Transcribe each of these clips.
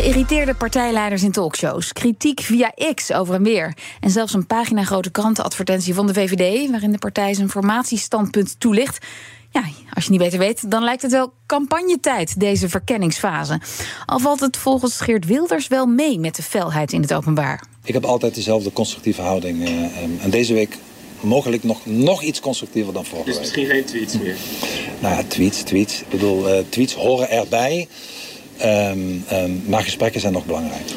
Geïrriteerde partijleiders in talkshows, kritiek via X over en weer. En zelfs een pagina-grote krantenadvertentie van de VVD... waarin de partij zijn formatiestandpunt toelicht. Ja, als je niet beter weet, dan lijkt het wel campagnetijd, deze verkenningsfase. Al valt het volgens Geert Wilders wel mee met de felheid in het openbaar. Ik heb altijd dezelfde constructieve houding. eh, en deze week mogelijk nog, nog iets constructiever dan vorige Dus week. misschien geen tweets meer? Nou ja, tweets, tweets. Ik bedoel, eh, tweets horen erbij. Ehm, ehm, maar gesprekken zijn nog belangrijk.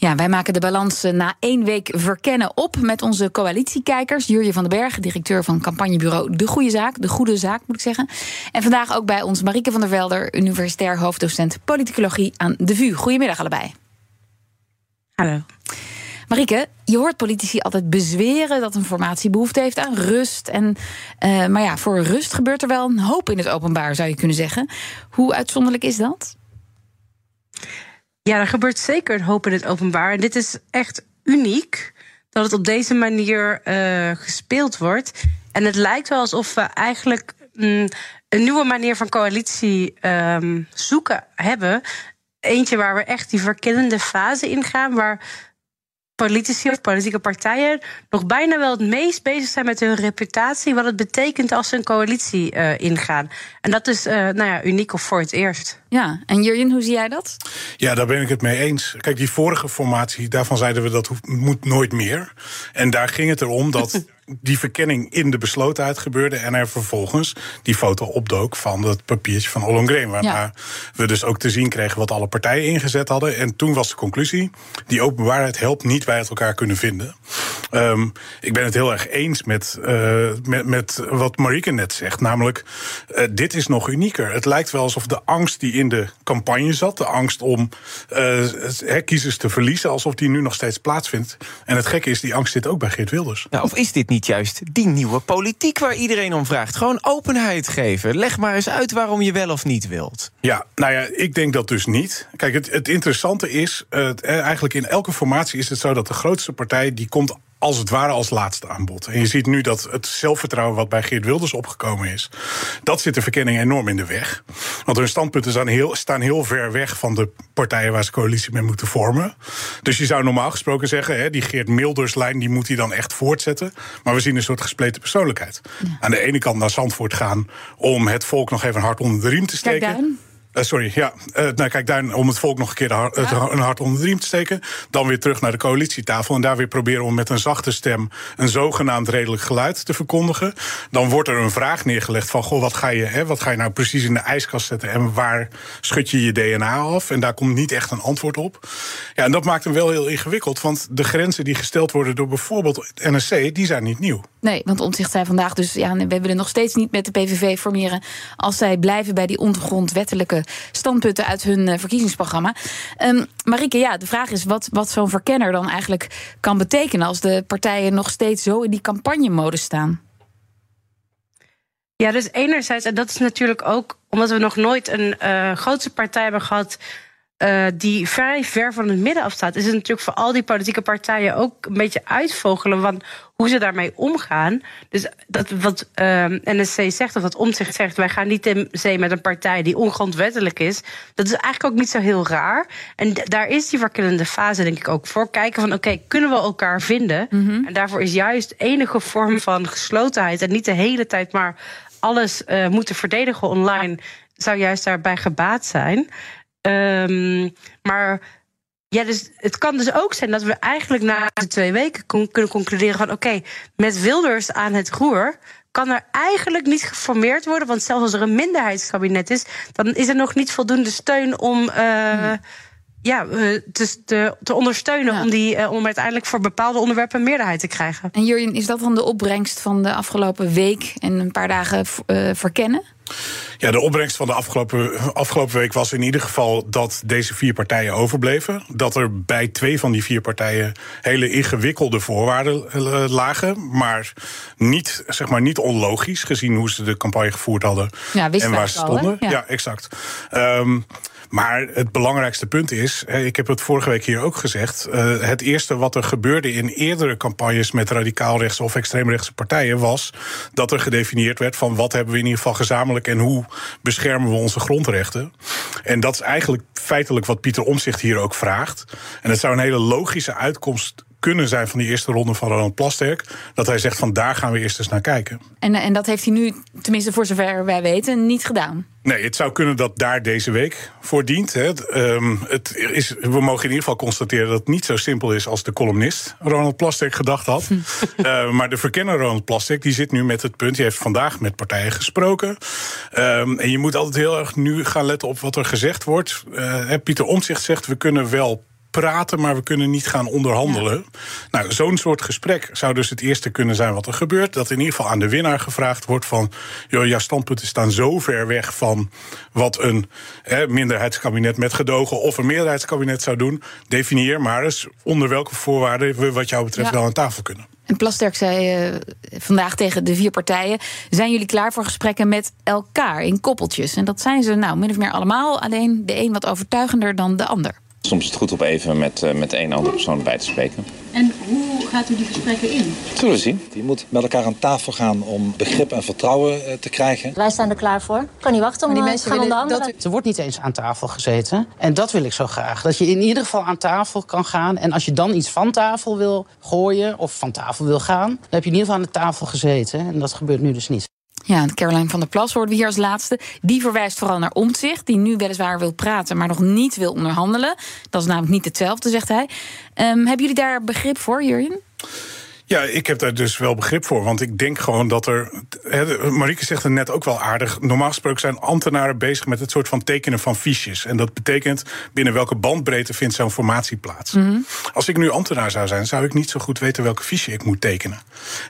Ja, wij maken de balans eh, na één week verkennen op met onze coalitiekijkers. Jurje van den Berg, directeur van campagnebureau De Goede Zaak. De Goede Zaak, moet ik zeggen. En vandaag ook bij ons Marieke van der Velder, universitair hoofddocent politicologie aan de VU. Goedemiddag allebei. Hallo. Marieke, je hoort politici altijd bezweren dat een formatie behoefte heeft aan rust. En, eh, maar ja, voor rust gebeurt er wel een hoop in het openbaar, zou je kunnen zeggen. Hoe uitzonderlijk is dat? Ja, er gebeurt zeker een hoop in het openbaar. En dit is echt uniek dat het op deze manier eh, gespeeld wordt. En het lijkt wel alsof we eigenlijk mm, een nieuwe manier van coalitie ehm, zoeken hebben. Eentje waar we echt die verkillende fase ingaan, waar politici of politieke partijen nog bijna wel het meest bezig zijn met hun reputatie, wat het betekent als ze een coalitie eh, ingaan. En dat is uh, nou ja, uniek of voor het eerst. Ja, en Jurjen, hoe zie jij dat? Ja, daar ben ik het mee eens. Kijk, die vorige formatie, daarvan zeiden we dat hoeft, moet nooit meer. En daar ging het erom dat die verkenning in de beslotenheid gebeurde en er vervolgens die foto opdook van het papiertje van Ollongren. Waarna ja. we dus ook te zien kregen wat alle partijen ingezet hadden. En toen was de conclusie: die openbaarheid helpt niet wij het elkaar kunnen vinden. Um, ik ben het heel erg eens met, uh, met, met wat Marieke net zegt. Namelijk, uh, dit is nog unieker. Het lijkt wel alsof de angst die in de campagne zat, de angst om uh, kiezers te verliezen, alsof die nu nog steeds plaatsvindt. En het gekke is, die angst zit ook bij Geert Wilders. Of is dit niet juist die nieuwe politiek waar iedereen om vraagt? Gewoon openheid geven. Leg maar eens uit waarom je wel of niet wilt. Ja, nou ja, ik denk dat dus niet. Kijk, het, het interessante is, eigenlijk in elke formatie is het zo dat de grootste partij die komt als het ware als laatste aanbod. En je ziet nu dat het zelfvertrouwen wat bij Geert Wilders opgekomen is, dat zit de verkenning enorm in de weg. Want hun standpunten staan heel, staan heel ver weg van de partijen waar ze coalitie mee moeten vormen. Dus je zou normaal gesproken zeggen, hè, die Geert Milders-lijn die moet hij dan echt voortzetten. Maar we zien een soort gespleten persoonlijkheid. Ja. Aan de ene kant naar Zandvoort gaan om het volk nog even een hart onder de riem te steken. Uh, sorry, ja. Uh, nou, kijk, daar om het volk nog een keer ja. een hart onder de riem te steken. Dan weer terug naar de coalitietafel. En daar weer proberen om met een zachte stem een zogenaamd redelijk geluid te verkondigen. Dan wordt er een vraag neergelegd van: goh, wat ga je, hè, wat ga je nou precies in de ijskast zetten? En waar schud je je DNA af? En daar komt niet echt een antwoord op. Ja, en dat maakt hem wel heel ingewikkeld. Want de grenzen die gesteld worden door bijvoorbeeld het NSC, die zijn niet nieuw. Nee, want Omtzigt zei vandaag dus: ja, we willen nog steeds niet met de PVV formeren. als zij blijven bij die ondergrondwettelijke standpunten uit hun uh, verkiezingsprogramma. Um, Marike, ja, de vraag is wat, wat zo'n verkenner dan eigenlijk kan betekenen als de partijen nog steeds zo in die campagnemodus staan. Ja, dus enerzijds, en dat is natuurlijk ook omdat we nog nooit een uh, grootste partij hebben gehad. Uh, die vrij ver van het midden afstaat, is het natuurlijk voor al die politieke partijen ook een beetje uitvogelen van hoe ze daarmee omgaan. Dus dat wat uh, NSC zegt, of wat Omtzigt zegt, wij gaan niet in zee met een partij die ongrondwettelijk is. Dat is eigenlijk ook niet zo heel raar. En daar is die verkillende fase, denk ik, ook voor. Kijken van, oké, okay, kunnen we elkaar vinden? Mm -hmm. En daarvoor is juist enige vorm van geslotenheid en niet de hele tijd maar alles uh, moeten verdedigen online, zou juist daarbij gebaat zijn. Um, maar ja, dus het kan dus ook zijn dat we eigenlijk na de twee weken kunnen concluderen van oké, met Wilders aan het roer kan er eigenlijk niet geformeerd worden. Want zelfs als er een minderheidskabinet is, dan is er nog niet voldoende steun om. Uh, hmm. Ja, te, te, te ondersteunen ja. om, die, uh, om uiteindelijk voor bepaalde onderwerpen een meerderheid te krijgen. En Jurjen, is dat dan de opbrengst van de afgelopen week en een paar dagen uh, verkennen? Ja, de opbrengst van de afgelopen, afgelopen week was in ieder geval dat deze vier partijen overbleven. Dat er bij twee van die vier partijen hele ingewikkelde voorwaarden eh, lagen. Maar niet, zeg maar niet onlogisch, gezien hoe ze de campagne gevoerd hadden Ja, en waar ze al, stonden. Ja. ja, exact. Ehm, maar het belangrijkste punt is, ik heb het vorige week hier ook gezegd. eh, het eerste wat er gebeurde in eerdere campagnes met radicaalrechtse of extreemrechtse partijen was dat er gedefinieerd werd van wat hebben we in ieder geval gezamenlijk en hoe beschermen we onze grondrechten. En dat is eigenlijk feitelijk wat Pieter Omzicht hier ook vraagt. En het zou een hele logische uitkomst kunnen zijn van die eerste ronde van Ronald Plasterk. Dat hij zegt van daar gaan we eerst eens naar kijken. En, en dat heeft hij nu, tenminste voor zover wij weten, niet gedaan. Nee, het zou kunnen dat daar deze week voor dient. Hè. Het, ehm, het is, we mogen in ieder geval constateren dat het niet zo simpel is als de columnist Ronald Plasterk gedacht had. Eh, maar de verkenner Ronald Plasterk die zit nu met het punt. Die heeft vandaag met partijen gesproken. Ehm, en je moet altijd heel erg nu gaan letten op wat er gezegd wordt. Eh, hè, Pieter Omtzigt zegt we kunnen wel praten, maar we kunnen niet gaan onderhandelen. Nou, zo'n soort gesprek zou dus het eerste kunnen zijn wat er gebeurt. Dat in ieder geval aan de winnaar gevraagd wordt van... joh, jouw standpunten staan zo ver weg van wat een hè, minderheidskabinet met gedogen... of een meerderheidskabinet zou doen. Definieer maar eens onder welke voorwaarden we wat jou betreft Ja. wel aan tafel kunnen. En Plasterk zei eh, vandaag tegen de vier partijen: zijn jullie klaar voor gesprekken met elkaar in koppeltjes? En dat zijn ze nou min of meer allemaal, alleen de een wat overtuigender dan de ander. Soms is het goed om even met, eh, met een andere persoon bij te spreken. En hoe gaat u die gesprekken in? Zullen we zien. Je moet met elkaar aan tafel gaan om begrip en vertrouwen eh, te krijgen. Wij staan er klaar voor. Kan niet wachten om Maar die eh, mensen te gaan willen onderhandelen. dat, er wordt niet eens aan tafel gezeten. En dat wil ik zo graag. Dat je in ieder geval aan tafel kan gaan. En als je dan iets van tafel wil gooien of van tafel wil gaan... dan heb je in ieder geval aan de tafel gezeten. En dat gebeurt nu dus niet. Ja, Caroline van der Plas hoorden we hier als laatste. Die verwijst vooral naar Omtzigt, die nu weliswaar wil praten, maar nog niet wil onderhandelen. Dat is namelijk niet hetzelfde, zegt hij. Ehm, hebben jullie daar begrip voor, Jurjen? Ja, ik heb daar dus wel begrip voor. Want ik denk gewoon dat er. Hè, Marieke zegt het net ook wel aardig. Normaal gesproken zijn ambtenaren bezig met het soort van tekenen van fiches. En dat betekent binnen welke bandbreedte vindt zo'n formatie plaats. Als ik nu ambtenaar zou zijn, zou ik niet zo goed weten welke fiche ik moet tekenen.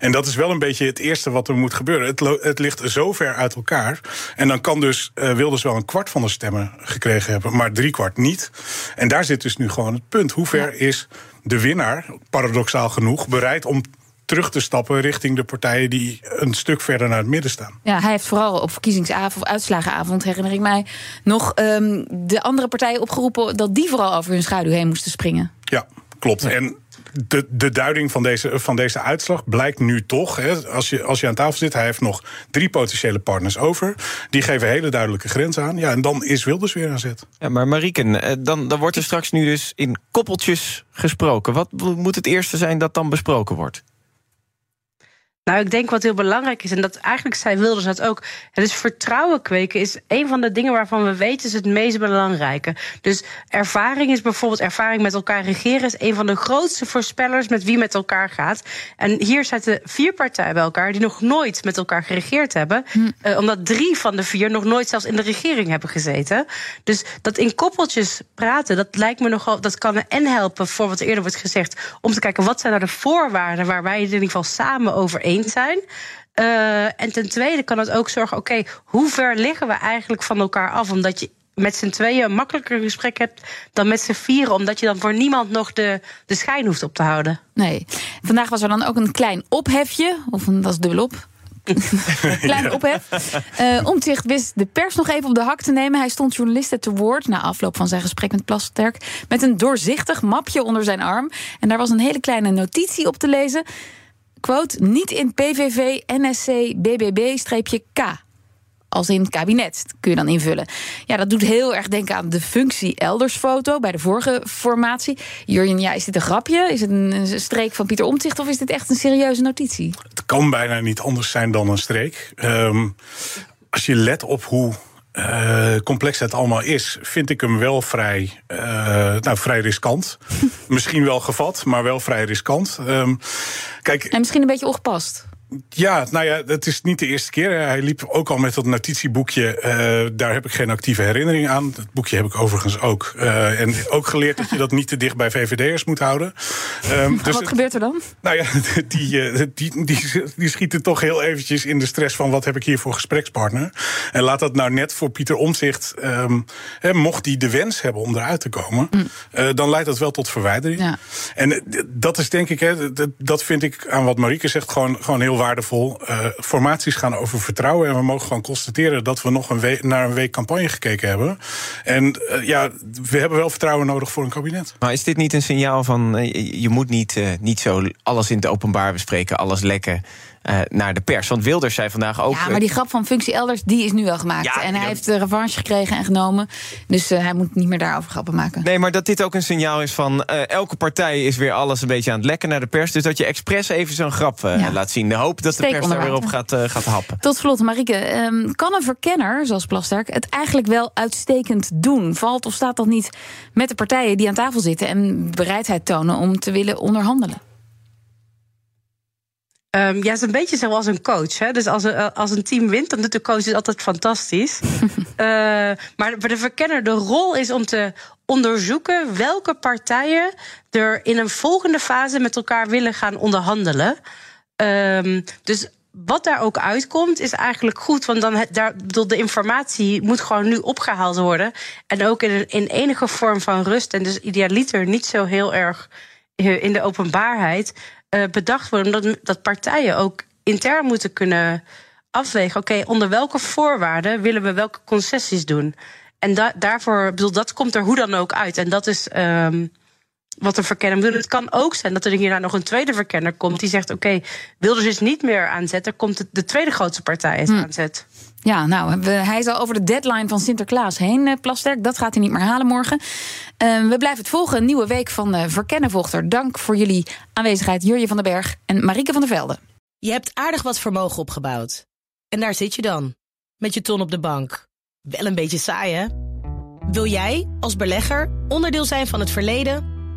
En dat is wel een beetje het eerste wat er moet gebeuren. Het, het ligt zo ver uit elkaar. En dan kan dus eh Wilders wel een kwart van de stemmen gekregen hebben, maar drie kwart niet. En daar zit dus nu gewoon het punt. Hoe ver is de winnaar, paradoxaal genoeg, bereid om terug te stappen richting de partijen die een stuk verder naar het midden staan. Ja, hij heeft vooral op verkiezingsavond, of uitslagenavond, herinner ik mij, nog ehm, de andere partijen opgeroepen dat die vooral over hun schaduw heen moesten springen. Ja, klopt. En de, de duiding van deze, van deze uitslag blijkt nu toch, hè, als, je, als je aan tafel zit, hij heeft nog drie potentiële partners over. Die geven hele duidelijke grenzen aan. Ja, en dan is Wilders weer aan zet. Ja, maar Mariken, eh, dan, dan wordt er straks nu dus in koppeltjes gesproken. Wat moet het eerste zijn dat dan besproken wordt? Nou, ik denk wat heel belangrijk is, en dat eigenlijk zei Wilders dat ook. Het is vertrouwen kweken is een van de dingen waarvan we weten is het meest belangrijke. Dus ervaring is bijvoorbeeld ervaring met elkaar regeren is een van de grootste voorspellers met wie met elkaar gaat. En hier zitten vier partijen bij elkaar die nog nooit met elkaar geregeerd hebben, eh, omdat drie van de vier nog nooit zelfs in de regering hebben gezeten. Dus dat in koppeltjes praten, dat lijkt me nogal, dat kan en helpen voor wat eerder wordt gezegd, om te kijken wat zijn nou de voorwaarden waar wij het in ieder geval samen over eens zijn. Eh, en ten tweede kan het ook zorgen, oké, hoe ver liggen we eigenlijk van elkaar af? Omdat je met z'n tweeën een makkelijker gesprek hebt dan met z'n vieren, omdat je dan voor niemand nog de, de schijn hoeft op te houden. Nee. Vandaag was er dan ook een klein ophefje, of een, dat is dubbel op. Klein ophef. Uh, Omtzigt wist de pers nog even op de hak te nemen. Hij stond journalisten te woord na afloop van zijn gesprek met Plasterk... met een doorzichtig mapje onder zijn arm. En daar was een hele kleine notitie op te lezen. Niet in PVV, NSC, BBB-K als in het kabinet, kun je dan invullen. Ja, dat doet heel erg denken aan de functie eldersfoto bij de vorige formatie. Jurjen, ja, is dit een grapje? Is het een streek van Pieter Omtzigt of is dit echt een serieuze notitie? Het kan bijna niet anders zijn dan een streek. Um, als je let op hoe uh, complex het allemaal is, vind ik hem wel vrij, uh, nou, vrij riskant. misschien wel gevat, maar wel vrij riskant. Um, kijk, en misschien een beetje ongepast. Ja, nou ja, het is niet de eerste keer. Hij liep ook al met dat notitieboekje. Uh, daar heb ik geen actieve herinnering aan. Dat boekje heb ik overigens ook. Uh, en ook geleerd dat je dat niet te dicht bij VVD'ers moet houden. Um, dus wat gebeurt er dan? Nou ja, die, die, die, die, schieten toch heel eventjes in de stress van... wat heb ik hier voor gesprekspartner? En laat dat nou net voor Pieter Omzicht... Um, mocht hij de wens hebben om eruit te komen... Mm. Dan leidt dat wel tot verwijdering. Ja. En dat is denk ik, hè, dat, dat vind ik aan wat Marieke zegt... gewoon, gewoon heel waardevol. Uh, formaties gaan over vertrouwen. En we mogen gewoon constateren dat we nog een week, naar een week campagne gekeken hebben. En uh, ja, we hebben wel vertrouwen nodig voor een kabinet. Maar is dit niet een signaal van uh, je moet niet, niet zo alles in het openbaar bespreken, alles lekken? Uh, naar de pers. Want Wilders zei vandaag ook. Ja, maar die grap van functie elders, die is nu wel gemaakt. Ja, en hij heeft de revanche gekregen en genomen. Dus uh, hij moet niet meer daarover grappen maken. Nee, maar dat dit ook een signaal is van. Uh, elke partij is weer alles een beetje aan het lekken naar de pers. Dus dat je expres even zo'n grap ja. laat zien. De hoop dat Steek de pers daar weer op gaat, gaat happen. Tot slot, Marike. Um, kan een verkenner, zoals Plasterk, het eigenlijk wel uitstekend doen? Valt of staat dat niet met de partijen die aan tafel zitten en bereidheid tonen om te willen onderhandelen? Um, ja, het is een beetje zoals een coach. Hè? Dus als een, eh, als een team wint, dan doet de coach het altijd fantastisch. uh, maar voor de verkenner, de rol is om te onderzoeken welke partijen er in een volgende fase met elkaar willen gaan onderhandelen. Um, dus wat daar ook uitkomt, is eigenlijk goed. Want dan daar, de informatie moet gewoon nu opgehaald worden. En ook in, in enige vorm van rust. En dus idealiter niet zo heel erg eh, in de openbaarheid. Uh, bedacht worden. Omdat dat partijen ook intern moeten kunnen afwegen. Oké, onder welke voorwaarden willen we welke concessies doen? En da daarvoor, bedoel, dat komt er hoe dan ook uit. En dat is um, wat een verkenner Het kan ook zijn dat er hierna nog een tweede verkenner komt die zegt: Oké, okay, Wilders is niet meer aanzet. Er komt de, de tweede grootste partij is hm. aanzet. Ja, nou, hij is al over de deadline van Sinterklaas heen, eh, Plasterk. Dat gaat hij niet meer halen morgen. Uh, we blijven het volgen. Een nieuwe week van uh, Verkennen volgt Dank voor jullie aanwezigheid, Jurje van den Berg en Marieke van der Velde. Je hebt aardig wat vermogen opgebouwd. En daar zit je dan, met je ton op de bank. Wel een beetje saai, hè? Wil jij, als belegger, onderdeel zijn van het verleden